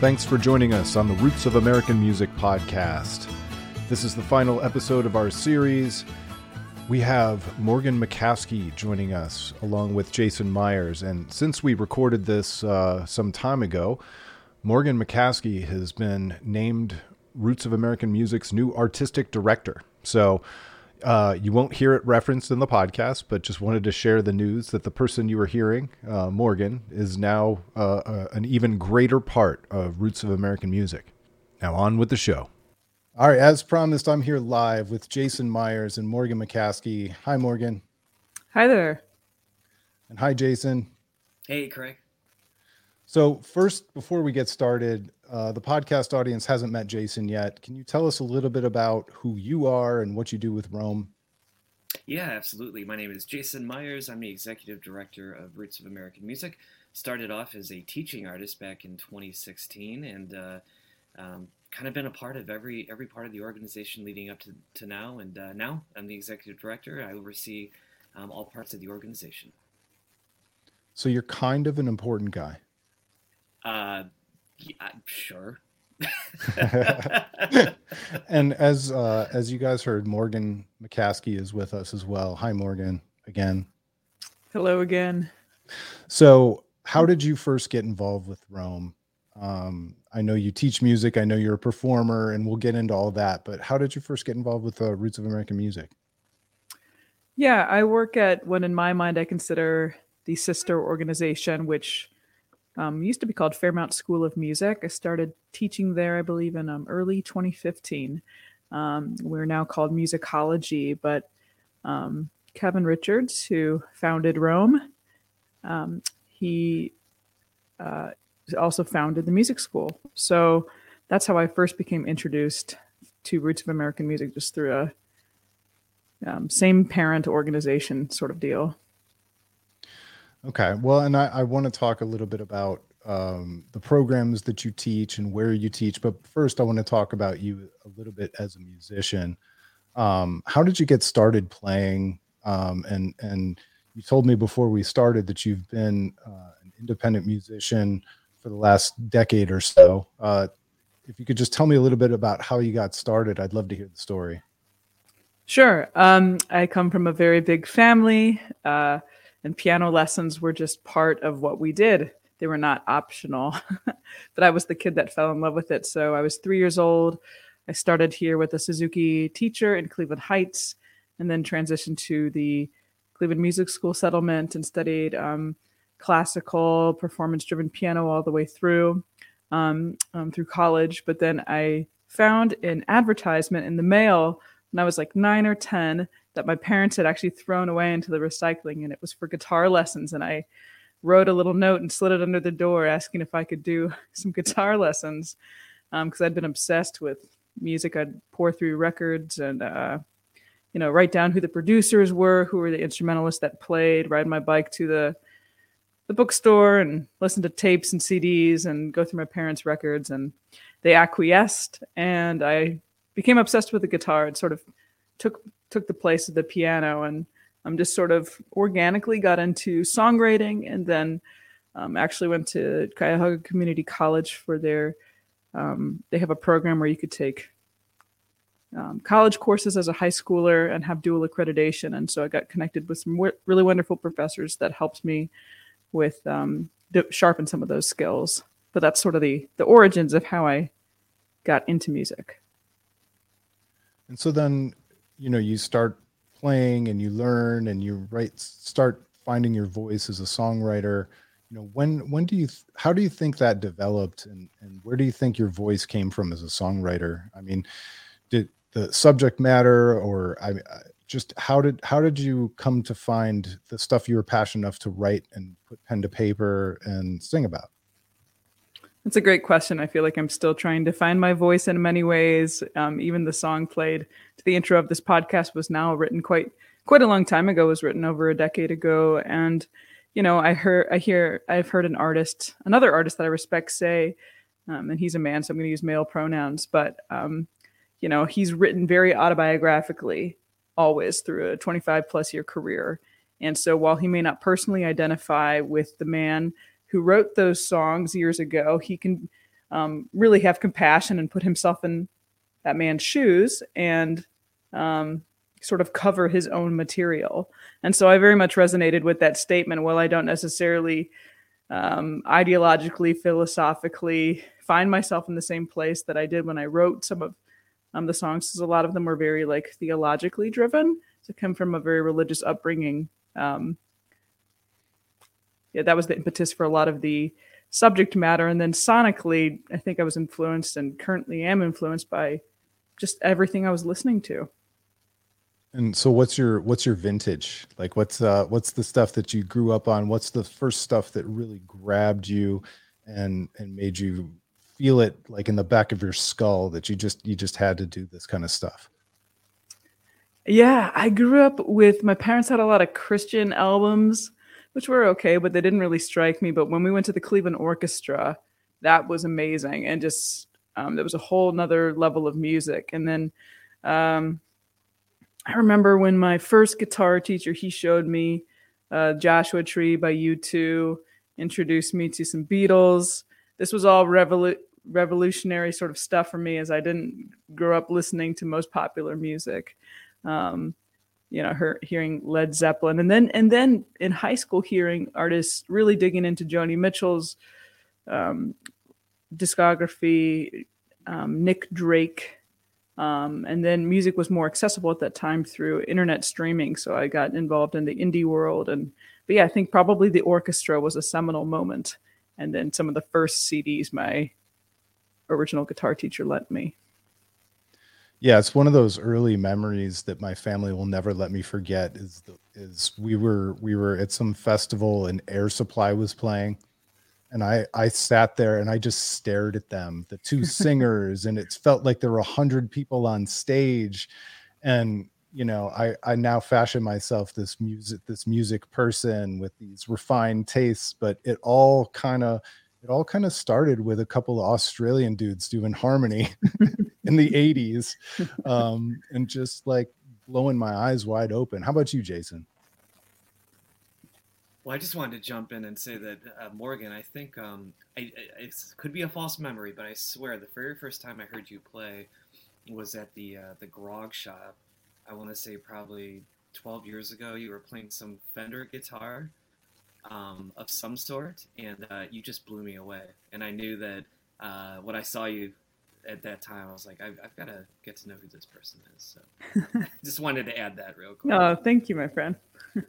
Thanks for joining us on the Roots of American Music podcast. This is the final episode of our series. We have Morgan McCaskey joining us along with Jason Myers. And since we recorded this uh, some time ago, Morgan McCaskey has been named Roots of American Music's new artistic director. So uh, you won't hear it referenced in the podcast, but just wanted to share the news that the person you were hearing, uh, Morgan, is now uh, uh, an even greater part of Roots of American Music. Now, on with the show. All right, as promised, I'm here live with Jason Myers and Morgan McCaskey. Hi, Morgan. Hi there. And hi, Jason. Hey, Craig. So, first, before we get started, uh, the podcast audience hasn't met Jason yet. Can you tell us a little bit about who you are and what you do with ROAM? Yeah, absolutely. My name is Jason Myers. I'm the executive director of Roots of American Music. Started off as a teaching artist back in 2016, and uh, um, kind of been a part of every every part of the organization leading up to, to now. And uh, now I'm the executive director. I oversee um, all parts of the organization. So you're kind of an important guy. Uh, yeah, I'm sure. and as uh, as you guys heard, Morgan McCaskey is with us as well. Hi, Morgan, again. Hello again. So, how did you first get involved with ROAM? Um, I know you teach music. I know you're a performer, and we'll get into all that. But how did you first get involved with uh, Roots of American Music? Yeah, I work at what, in my mind, I consider the sister organization, which um, used to be called Fairmount School of Music. I started teaching there, I believe, in um, early 2015. Um, we're now called Musicologie, but um, Kevin Richards, who founded ROAM, um, he uh, also founded the music school. So that's how I first became introduced to Roots of American Music, just through a um, same parent organization sort of deal. Okay. Well, and I, I want to talk a little bit about um, the programs that you teach and where you teach. But first, I want to talk about you a little bit as a musician. Um, how did you get started playing? Um, and and you told me before we started that you've been uh, an independent musician for the last decade or so. Uh, if you could just tell me a little bit about how you got started, I'd love to hear the story. Sure. Um, I come from a very big family. Uh, and piano lessons were just part of what we did. They were not optional, but I was the kid that fell in love with it. So I was three years old. I started here with a Suzuki teacher in Cleveland Heights and then transitioned to the Cleveland Music School settlement and studied um, classical performance driven piano all the way through um, um, through college. But then I found an advertisement in the mail when I was like nine or 10 that my parents had actually thrown away into the recycling, and it was for guitar lessons. And I wrote a little note and slid it under the door asking if I could do some guitar lessons because um, I'd been obsessed with music. I'd pour through records and, uh, you know, write down who the producers were, who were the instrumentalists that played, ride my bike to the the bookstore and listen to tapes and CDs and go through my parents' records. And they acquiesced, and I became obsessed with the guitar. It sort of took took the place of the piano and I'm um, just sort of organically got into songwriting and then um, actually went to Cuyahoga Community College for their um, they have a program where you could take um, college courses as a high schooler and have dual accreditation and so I got connected with some w- really wonderful professors that helped me with um, sharpen some of those skills. But that's sort of the the origins of how I got into music. And so then you know you start playing and you learn and you write start finding your voice as a songwriter you know when when do you how do you think that developed and and where do you think your voice came from as a songwriter? I mean did the subject matter or i just how did how did you come to find the stuff you were passionate enough to write and put pen to paper and sing about that's a great question. I feel like I'm still trying to find my voice in many ways. Um, even the song played to the intro of this podcast was now written quite quite a long time ago. Was written over a decade ago, and you know, I heard, I hear, I've heard an artist, another artist that I respect, say, um, and he's a man, so I'm going to use male pronouns, but um, you know, he's written very autobiographically, always through a 25 plus year career. And so, while he may not personally identify with the man who wrote those songs years ago. He can um, really have compassion and put himself in that man's shoes and um, sort of cover his own material. And so I very much resonated with that statement. While I don't necessarily um, ideologically, philosophically find myself in the same place that I did when I wrote some of um, the songs, because a lot of them were very like theologically driven. To come from a very religious upbringing. Um, yeah, that was the impetus for a lot of the subject matter. And then sonically, I think I was influenced and currently am influenced by just everything I was listening to. And so what's your what's your vintage? Like what's uh what's the stuff that you grew up on? What's the first stuff that really grabbed you and and made you feel it like in the back of your skull that you just you just had to do this kind of stuff? Yeah, I grew up with my parents had a lot of Christian albums, which were okay, but they didn't really strike me. But when we went to the Cleveland Orchestra, that was amazing, and just um, there was a whole nother level of music. And then um, I remember when my first guitar teacher he showed me uh, Joshua Tree by U2, introduced me to some Beatles. This was all revolu- revolutionary sort of stuff for me as I didn't grow up listening to most popular music. Um, you know, her hearing Led Zeppelin, and then and then in high school, hearing artists really digging into Joni Mitchell's um, discography, um, Nick Drake, um, and then music was more accessible at that time through internet streaming. So I got involved in the indie world. And, but yeah, I think probably the orchestra was a seminal moment. And then some of the first CDs my original guitar teacher lent me. Yeah, it's one of those early memories that my family will never let me forget. Is the, is we were we were at some festival and Air Supply was playing, and I I sat there and I just stared at them, the two singers, and it felt like there were a hundred people on stage, and you know I I now fashion myself this music this music person with these refined tastes, but it all kind of it all kind of started with a couple of Australian dudes doing harmony in the 80s um, and just like blowing my eyes wide open. How about you, Jason? Well, I just wanted to jump in and say that uh, Morgan, I think um, I, it could be a false memory, but I swear the very first time I heard you play was at the uh, the Grog Shop. I want to say probably 12 years ago. You were playing some Fender guitar um, of some sort, and uh, you just blew me away. And I knew that uh, when I saw you at that time, I was like, I've, I've got to get to know who this person is. So just wanted to add that real quick. Oh, thank you, my friend.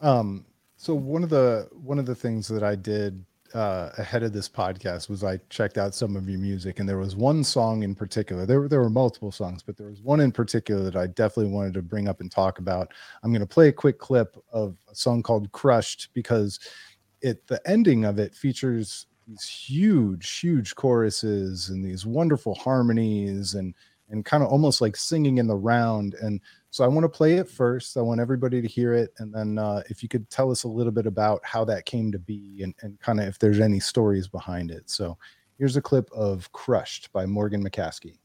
Um, so one of the one of the things that I did uh, ahead of this podcast was I checked out some of your music, and there was one song in particular. There were there were multiple songs, but there was one in particular that I definitely wanted to bring up and talk about. I'm going to play a quick clip of a song called "Crushed" because it the ending of it features these huge, huge choruses and these wonderful harmonies and and kind of almost like singing in the round. And so I want to play it first. I want everybody to hear it. And then uh, if you could tell us a little bit about how that came to be and, and kind of if there's any stories behind it. So here's a clip of Crushed by Morgan McCaskey.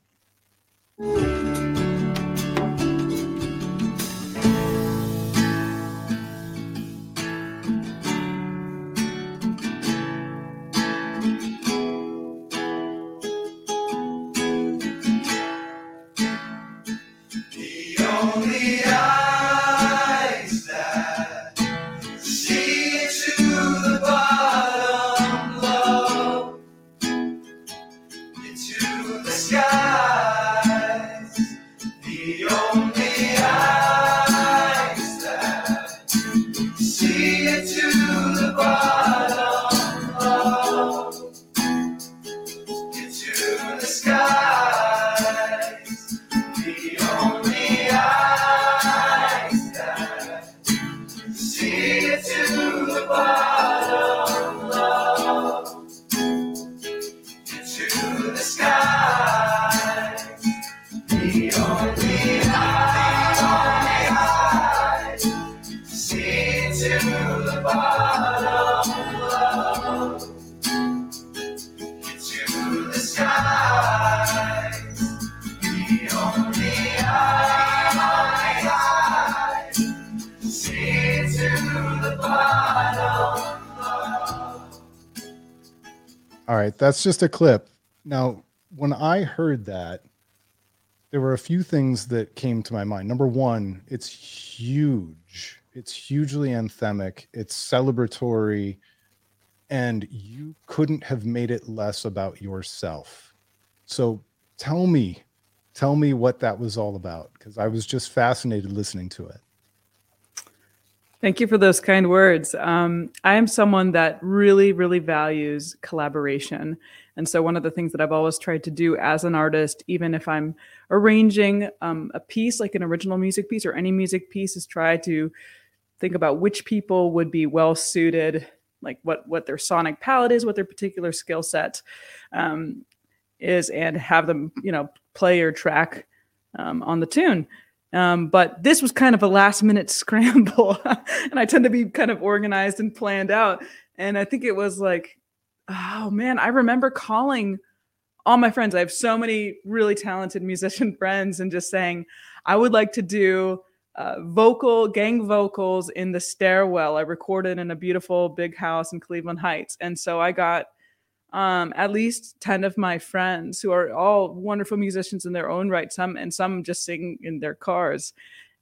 that's just a clip. Now, when I heard that, there were a few things that came to my mind. Number one, it's huge. It's hugely anthemic. It's celebratory, and you couldn't have made it less about yourself. So tell me, tell me what that was all about, because I was just fascinated listening to it. Thank you for those kind words. Um, I am someone that really, really values collaboration. And so, one of the things that I've always tried to do as an artist, even if I'm arranging um, a piece, like an original music piece or any music piece, is try to think about which people would be well suited, like what what their sonic palette is, what their particular skill set um, is, and have them, you know, play or track um, on the tune. Um, but this was kind of a last minute scramble. and I tend to be kind of organized and planned out. And I think it was like, oh man, I remember calling all my friends. I have so many really talented musician friends and just saying, I would like to do uh, vocal gang vocals in the stairwell. I recorded in a beautiful big house in Cleveland Heights. And so I got um, at least 10 of my friends who are all wonderful musicians in their own right some and some just sing in their cars.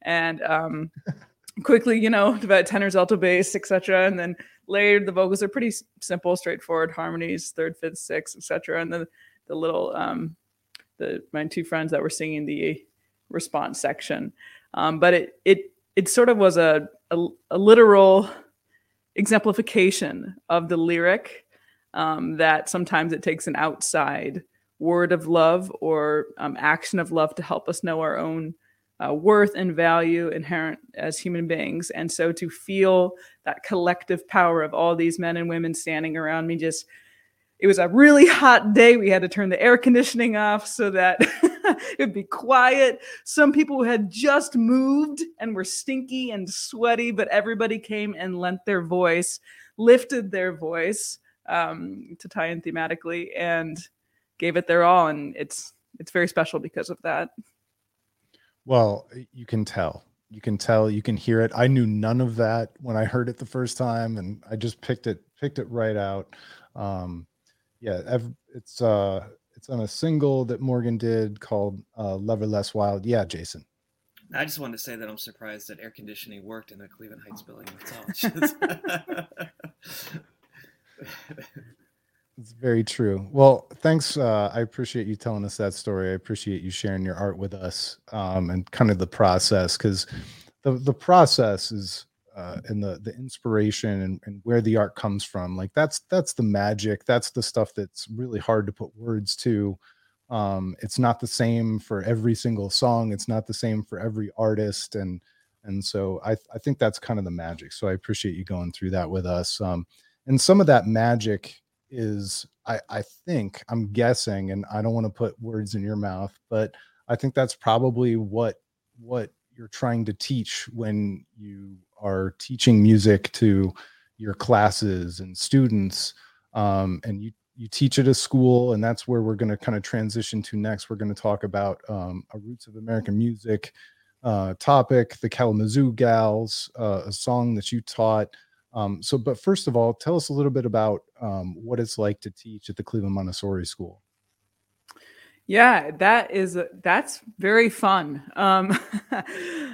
And um, quickly you know about tenors alto bass etc and then layered the vocals are pretty simple straightforward harmonies third fifth sixth etc and then the little um, the my two friends that were singing the response section. Um, but it it it sort of was a, a, a literal exemplification of the lyric um, that sometimes it takes an outside word of love or um, action of love to help us know our own uh, worth and value inherent as human beings. And so to feel that collective power of all these men and women standing around me just it was a really hot day. We had to turn the air conditioning off so that it'd be quiet. Some people had just moved and were stinky and sweaty, but everybody came and lent their voice, lifted their voice um, to tie in thematically and gave it their all. And it's it's very special because of that. Well, you can tell. You can tell. You can hear it. I knew none of that when I heard it the first time, and I just picked it picked it right out. Um, yeah, it's uh, it's on a single that Morgan did called uh, "Lover Less Wild." Yeah, Jason. I just wanted to say that I'm surprised that air conditioning worked in the Cleveland Heights building. That's all. It's very true. Well, thanks. Uh, I appreciate you telling us that story. I appreciate you sharing your art with us um, and kind of the process because the the process is uh, and the the inspiration and, and where the art comes from. Like that's that's the magic. That's the stuff that's really hard to put words to. Um, it's not the same for every single song. It's not the same for every artist, and and so I I think that's kind of the magic. So I appreciate you going through that with us. Um, and some of that magic is I, I think i'm guessing and i don't want to put words in your mouth but i think that's probably what what you're trying to teach when you are teaching music to your classes and students um, and you you teach at a school and that's where we're going to kind of transition to next. We're going to talk about um, a roots of american music uh, topic the kalamazoo gals uh, a song that you taught um, so, but first of all, tell us a little bit about um, what it's like to teach at the Cleveland Montessori School. Yeah, that is that's very fun. Um,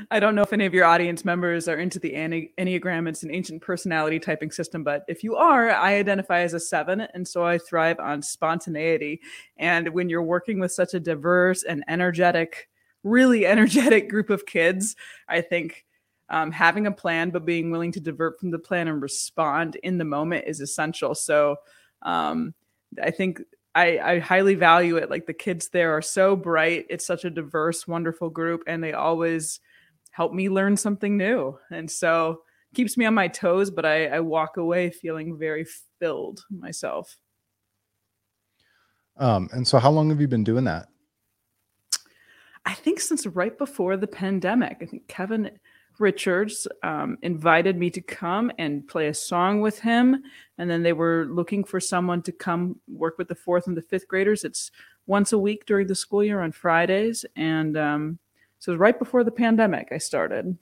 I don't know if any of your audience members are into the Enneagram. It's an ancient personality typing system, but if you are, I identify as a seven, and so I thrive on spontaneity. And when you're working with such a diverse and energetic, really energetic group of kids, I think um, having a plan but being willing to divert from the plan and respond in the moment is essential. So um, i think I, I highly value it. Like the kids there are so bright. It's such a diverse wonderful group and they always help me learn something new. And so keeps me on my toes but i, I walk away feeling very filled myself. Um, and so how long have you been doing that? I think since right before the pandemic. I think kevin Richards um, invited me to come and play a song with him. And then they were looking for someone to come work with the fourth and the fifth graders. It's once a week during the school year on Fridays. And um, so right before the pandemic, I started.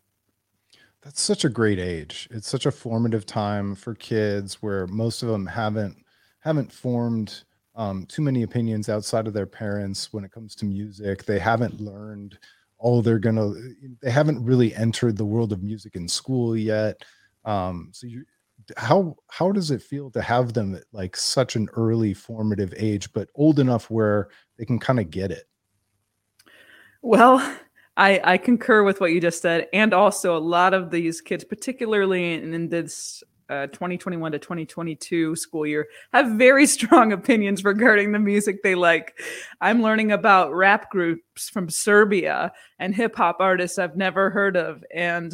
That's such a great age. It's such a formative time for kids where most of them haven't haven't formed um, too many opinions outside of their parents when it comes to music. They haven't learned all they're gonna. They haven't really entered the world of music in school yet. Um, so you, how how does it feel to have them at like such an early formative age, but old enough where they can kind of get it? Well, I I concur with what you just said, and also a lot of these kids, particularly in, in this uh, 2021 to 2022 school year have very strong opinions regarding the music they like. I'm learning about rap groups from Serbia and hip hop artists I've never heard of, and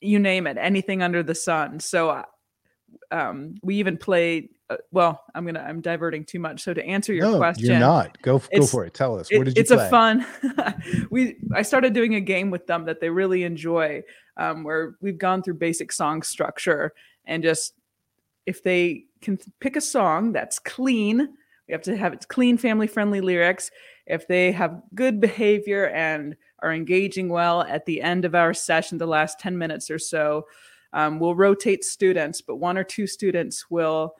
you name it, anything under the sun. So, um, we even played. Uh, well, I'm gonna. I'm diverting too much. So to answer your no, question, you're not. Go go for it. Tell us. What did you it's play? a fun. we I started doing a game with them that they really enjoy, um, where we've gone through basic song structure and just if they can pick a song that's clean, we have to have it's clean, family friendly lyrics. If they have good behavior and are engaging well at the end of our session, the last 10 minutes or so, um, we'll rotate students, but one or two students will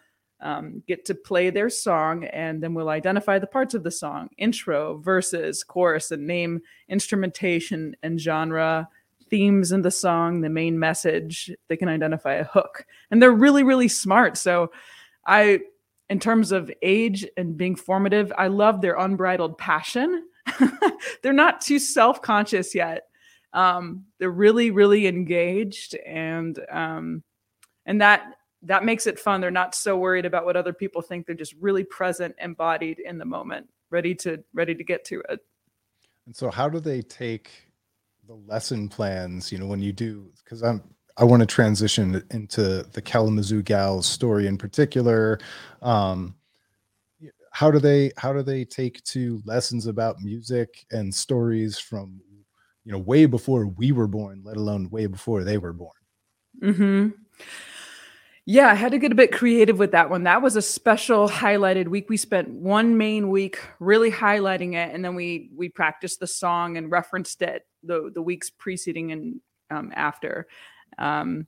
um, get to play their song and then we'll identify the parts of the song intro, verses, chorus, and name instrumentation and genre themes in the song, the main message. They can identify a hook, and they're really, really smart. So, I, in terms of age and being formative, I love their unbridled passion. they're not too self conscious yet. Um, they're really, really engaged, and um, and that that makes it fun. They're not so worried about what other people think. They're just really present, embodied in the moment, ready to ready to get to it. And so, how do they take the lesson plans? You know, when you do, because I'm I want to transition into the Kalamazoo Gals story in particular. Um, how do they how do they take to lessons about music and stories from you know way before we were born, let alone way before they were born? Hmm. Yeah, I had to get a bit creative with that one. That was a special highlighted week. We spent one main week really highlighting it, and then we we practiced the song and referenced it the the weeks preceding and um, after. Um,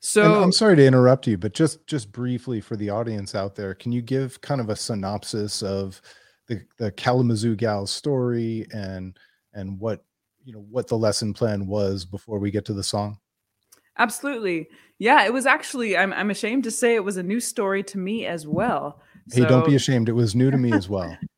so and I'm sorry to interrupt you, but just just briefly for the audience out there, can you give kind of a synopsis of the the Kalamazoo Gals story and and what you know what the lesson plan was before we get to the song? Absolutely. Yeah, it was actually I'm I'm ashamed to say it was a new story to me as well. Hey, don't be ashamed. It was new to me as well.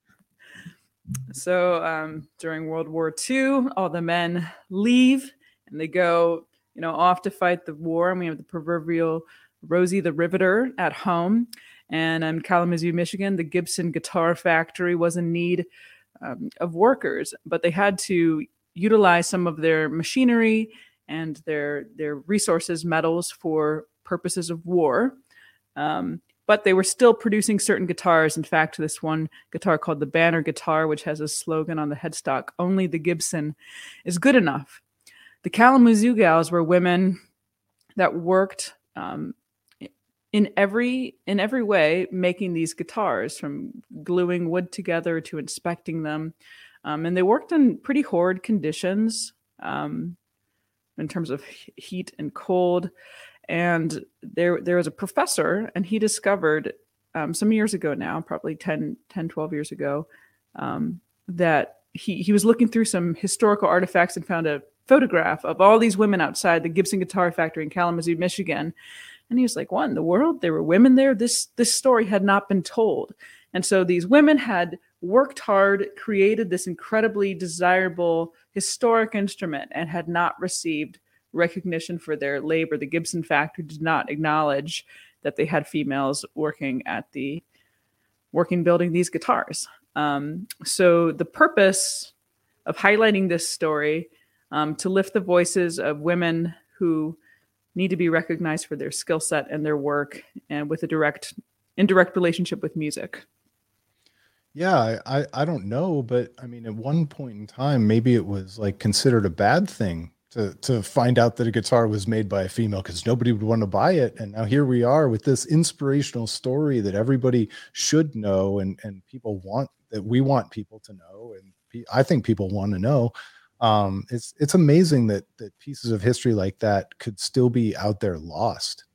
so um, during World War II, all the men leave and they go, you know, off to fight the war. And we have the proverbial Rosie the Riveter at home. And in Kalamazoo, Michigan, the Gibson Guitar Factory was in need um, of workers, but they had to utilize some of their machinery and their their resources, metals for purposes of war. Um, but they were still producing certain guitars. In fact, this one guitar called the Banner guitar, which has a slogan on the headstock, "Only the Gibson is good enough." The Kalamazoo gals were women that worked um, in every in every way, making these guitars, from gluing wood together to inspecting them, um, and they worked in pretty horrid conditions. Um, in terms of heat and cold. And there, there was a professor, and he discovered um, some years ago now, probably 10, 10 12 years ago, um, that he, he was looking through some historical artifacts and found a photograph of all these women outside the Gibson Guitar Factory in Kalamazoo, Michigan. And he was like, "What in the world? There were women there. This this story had not been told." And so these women had worked hard, created this incredibly desirable historic instrument, and had not received recognition for their labor. The Gibson factory did not acknowledge that they had females working at the working building these guitars. Um, so the purpose of highlighting this story um, to lift the voices of women who need to be recognized for their skill set and their work and with a direct indirect relationship with music yeah, I, I don't know, but I mean, at one point in time, maybe it was like considered a bad thing to to find out that a guitar was made by a female because nobody would want to buy it. And now here we are with this inspirational story that everybody should know, and and people want that we want people to know, and I think people want to know. Um, it's it's amazing that that pieces of history like that could still be out there lost.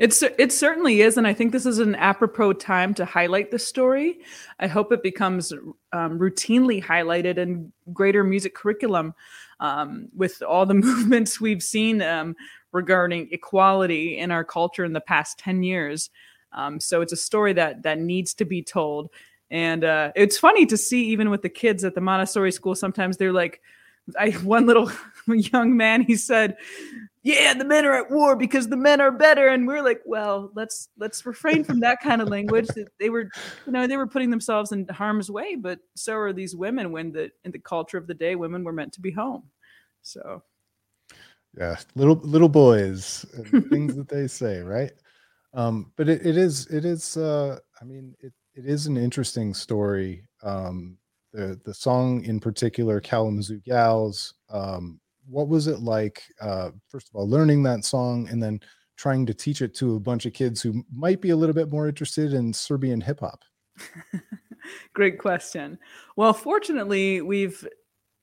It's it certainly is, and I think this is an apropos time to highlight the story. I hope it becomes um, routinely highlighted in greater music curriculum um, with all the movements we've seen um, regarding equality in our culture in the past ten years. Um, so it's a story that that needs to be told, and uh, it's funny to see even with the kids at the Montessori school. Sometimes they're like, I one little young man he said yeah the men are at war because the men are better. And we're like well let's let's refrain from that kind of language. They were you know they were putting themselves in harm's way but so are these women when the in the culture of the day women were meant to be home. So. Yeah little little boys things that they say right? Um but it, it is it is uh i mean it, it is an interesting story. Um the the song in particular kalamazoo gals um what was it like uh, first of all learning that song and then trying to teach it to a bunch of kids who might be a little bit more interested in serbian hip-hop great question. Well fortunately we've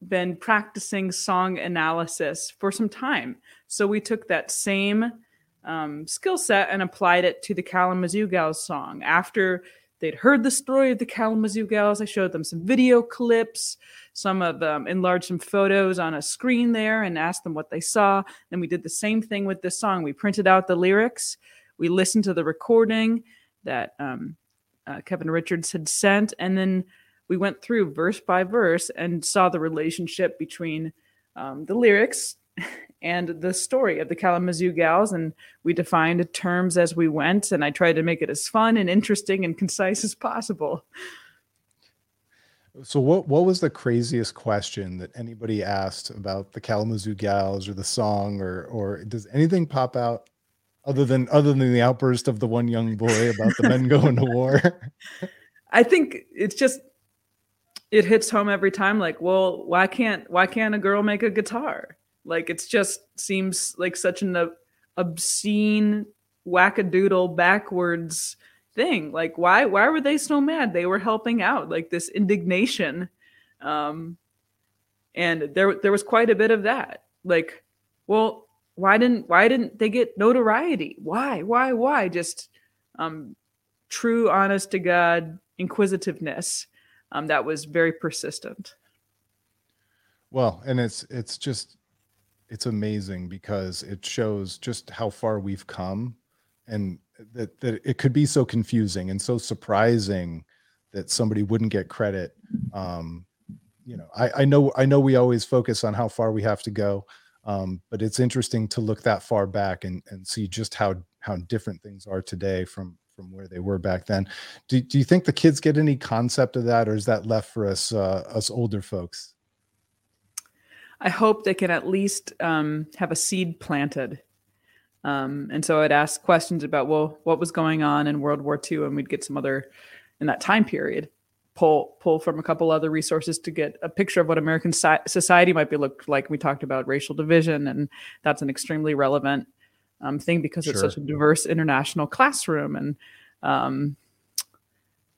been practicing song analysis for some time. So we took that same um, skill set and applied it to the kalamazoo gals song. After they'd heard the story of the kalamazoo gals i showed them some video clips some of them enlarged some photos on a screen there and asked them what they saw. Then we did the same thing with this song. We printed out the lyrics, we listened to the recording that um, uh, Kevin Richards had sent, and then we went through verse by verse and saw the relationship between um, the lyrics and the story of the Kalamazoo Gals. And we defined terms as we went, and I tried to make it as fun and interesting and concise as possible. So what what was the craziest question that anybody asked about the Kalamazoo Gals or the song or or does anything pop out other than other than the outburst of the one young boy about the men going to war? I think it's just it hits home every time like, well, why can't why can't a girl make a guitar? Like it's just seems like such an obscene wackadoodle backwards thing. Like why why were they so mad? They were helping out like this indignation. Um and there there was quite a bit of that. Like well why didn't why didn't they get notoriety? Why why why? Just um true honest to god inquisitiveness um that was very persistent. Well and it's it's just it's amazing because it shows just how far we've come and that that it could be so confusing and so surprising that somebody wouldn't get credit. Um, you know, I, I know I know we always focus on how far we have to go, um, but it's interesting to look that far back and and see just how how different things are today from from where they were back then. Do, do you think the kids get any concept of that, or is that left for us uh, us older folks? I hope they can at least um, have a seed planted um, and so I'd ask questions about, well, what was going on in World War II, and we'd get some other in that time period. Pull pull from a couple other resources to get a picture of what American society might be looked like. We talked about racial division, and that's an extremely relevant um, thing because sure. it's such a diverse international classroom and um,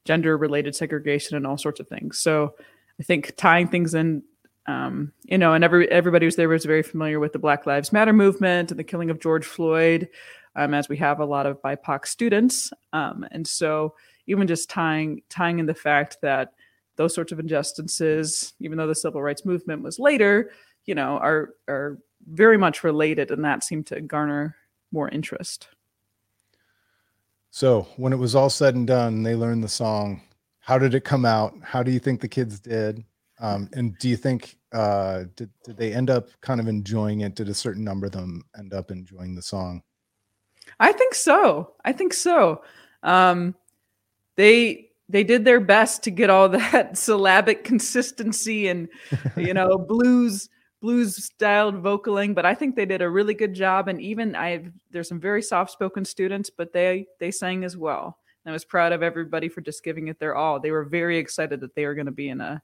gender related segregation and all sorts of things. So I think tying things in um, you know, and every everybody who's there was very familiar with the Black Lives Matter movement and the killing of George Floyd, um, as we have a lot of BIPOC students, um, and so even just tying tying in the fact that those sorts of injustices, even though the civil rights movement was later, you know, are are very much related, and that seemed to garner more interest. So when it was all said and done, they learned the song. How did it come out? How do you think the kids did? Um, and do you think uh, did did they end up kind of enjoying it? Did a certain number of them end up enjoying the song? I think so. I think so. Um, they they did their best to get all that syllabic consistency and you know blues blues styled vocaling but i think they did a really good job and even i there's some very soft spoken students but they they sang as well and i was proud of everybody for just giving it their all they were very excited that they were going to be in a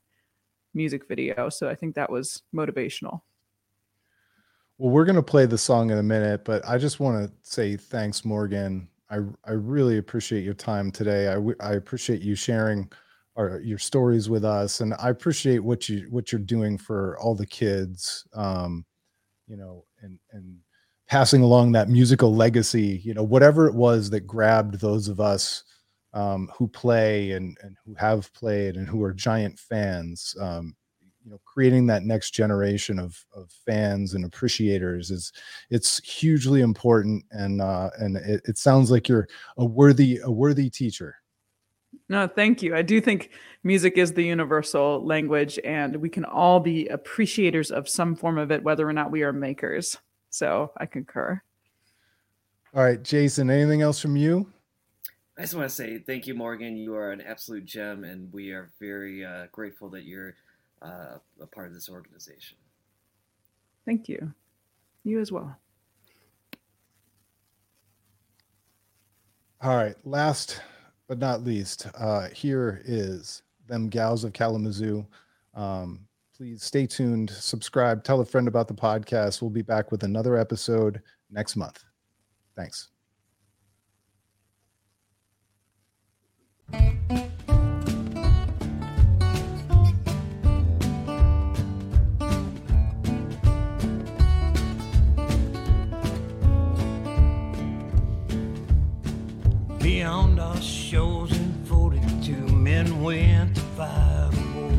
music video. So I think that was motivational. Well, we're going to play the song in a minute, but I just want to say thanks, Morgan. I, I really appreciate your time today. I, I appreciate you sharing our, your stories with us, and I appreciate what you what you're doing for all the kids. Um, you know, and and passing along that musical legacy, you know, whatever it was that grabbed those of us um, who play and, and who have played and who are giant fans, um, you know, creating that next generation of, of fans and appreciators is it's hugely important. And, uh, and it, it sounds like you're a worthy, a worthy teacher. No, thank you. I do think music is the universal language, and we can all be appreciators of some form of it, whether or not we are makers. So I concur. All right, Jason, anything else from you? I just want to say thank you, Morgan. You are an absolute gem, and we are very uh, grateful that you're uh, a part of this organization. Thank you. You as well. All right, last but not least, uh, here is them gals of Kalamazoo. Um, please stay tuned, subscribe, tell a friend about the podcast. We'll be back with another episode next month. Thanks. Beyond our shores in 42, men went to fight a war.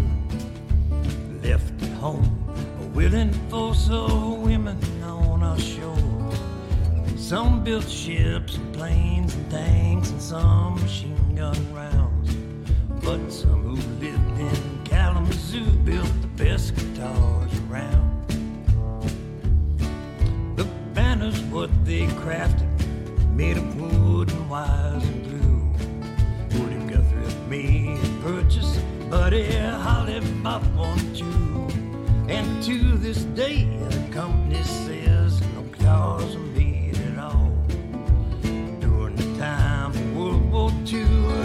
Left at home, a willing force of women on our shores. Some built ships and planes and tanks and some machine gun rounds. But some who lived in Kalamazoo built the best guitars around. The banner's what they crafted, made of wood and wires and glue. Woody Guthrie me had purchased, Buddy Holly bought one too. And to this day, the company says no guitars are made at all. During the time of World War II,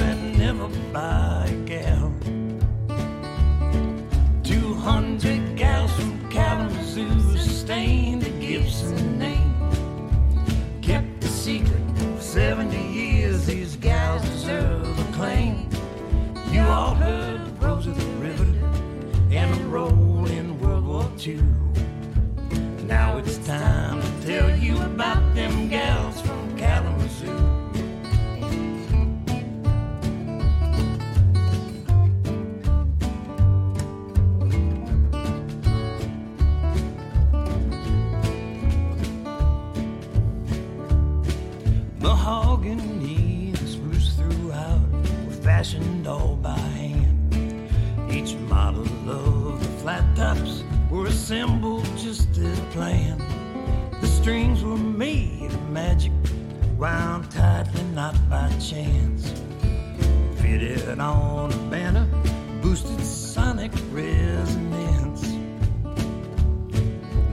and never buy 200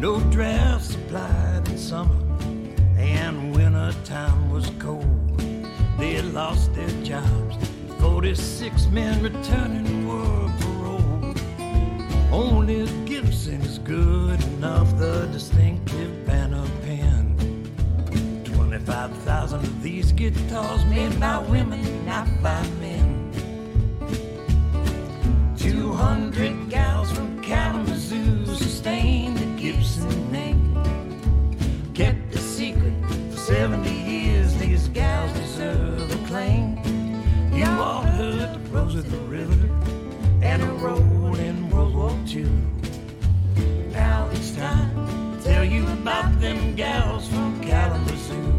No draft supplied in summer, and winter time was cold. They had lost their jobs. 46 men returning were paroled. Only Gibson is good enough, the distinctive banner pen. 25,000 of these guitars made by women, not by men. 200 gals from Kalamazoo about them gals from Kalamazoo.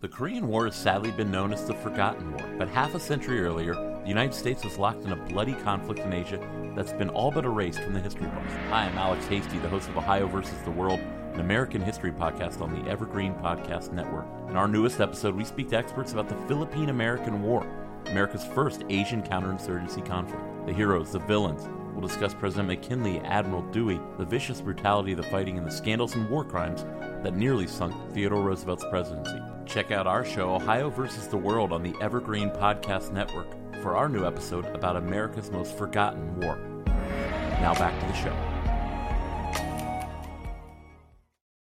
The Korean War has sadly been known as the Forgotten War, but half a century earlier, the United States was locked in a bloody conflict in Asia that's been all but erased from the history books. Hi, I'm Alex Hasty, the host of Ohio versus the World, an American history podcast on the Evergreen Podcast Network. In our newest episode, we speak to experts about the Philippine American War, America's first Asian counterinsurgency conflict. The heroes, the villains, We'll discuss President McKinley, Admiral Dewey, the vicious brutality of the fighting, and the scandals and war crimes that nearly sunk Theodore Roosevelt's presidency. Check out our show, Ohio versus the World, on the Evergreen Podcast Network for our new episode about America's most forgotten war. Now back to the show.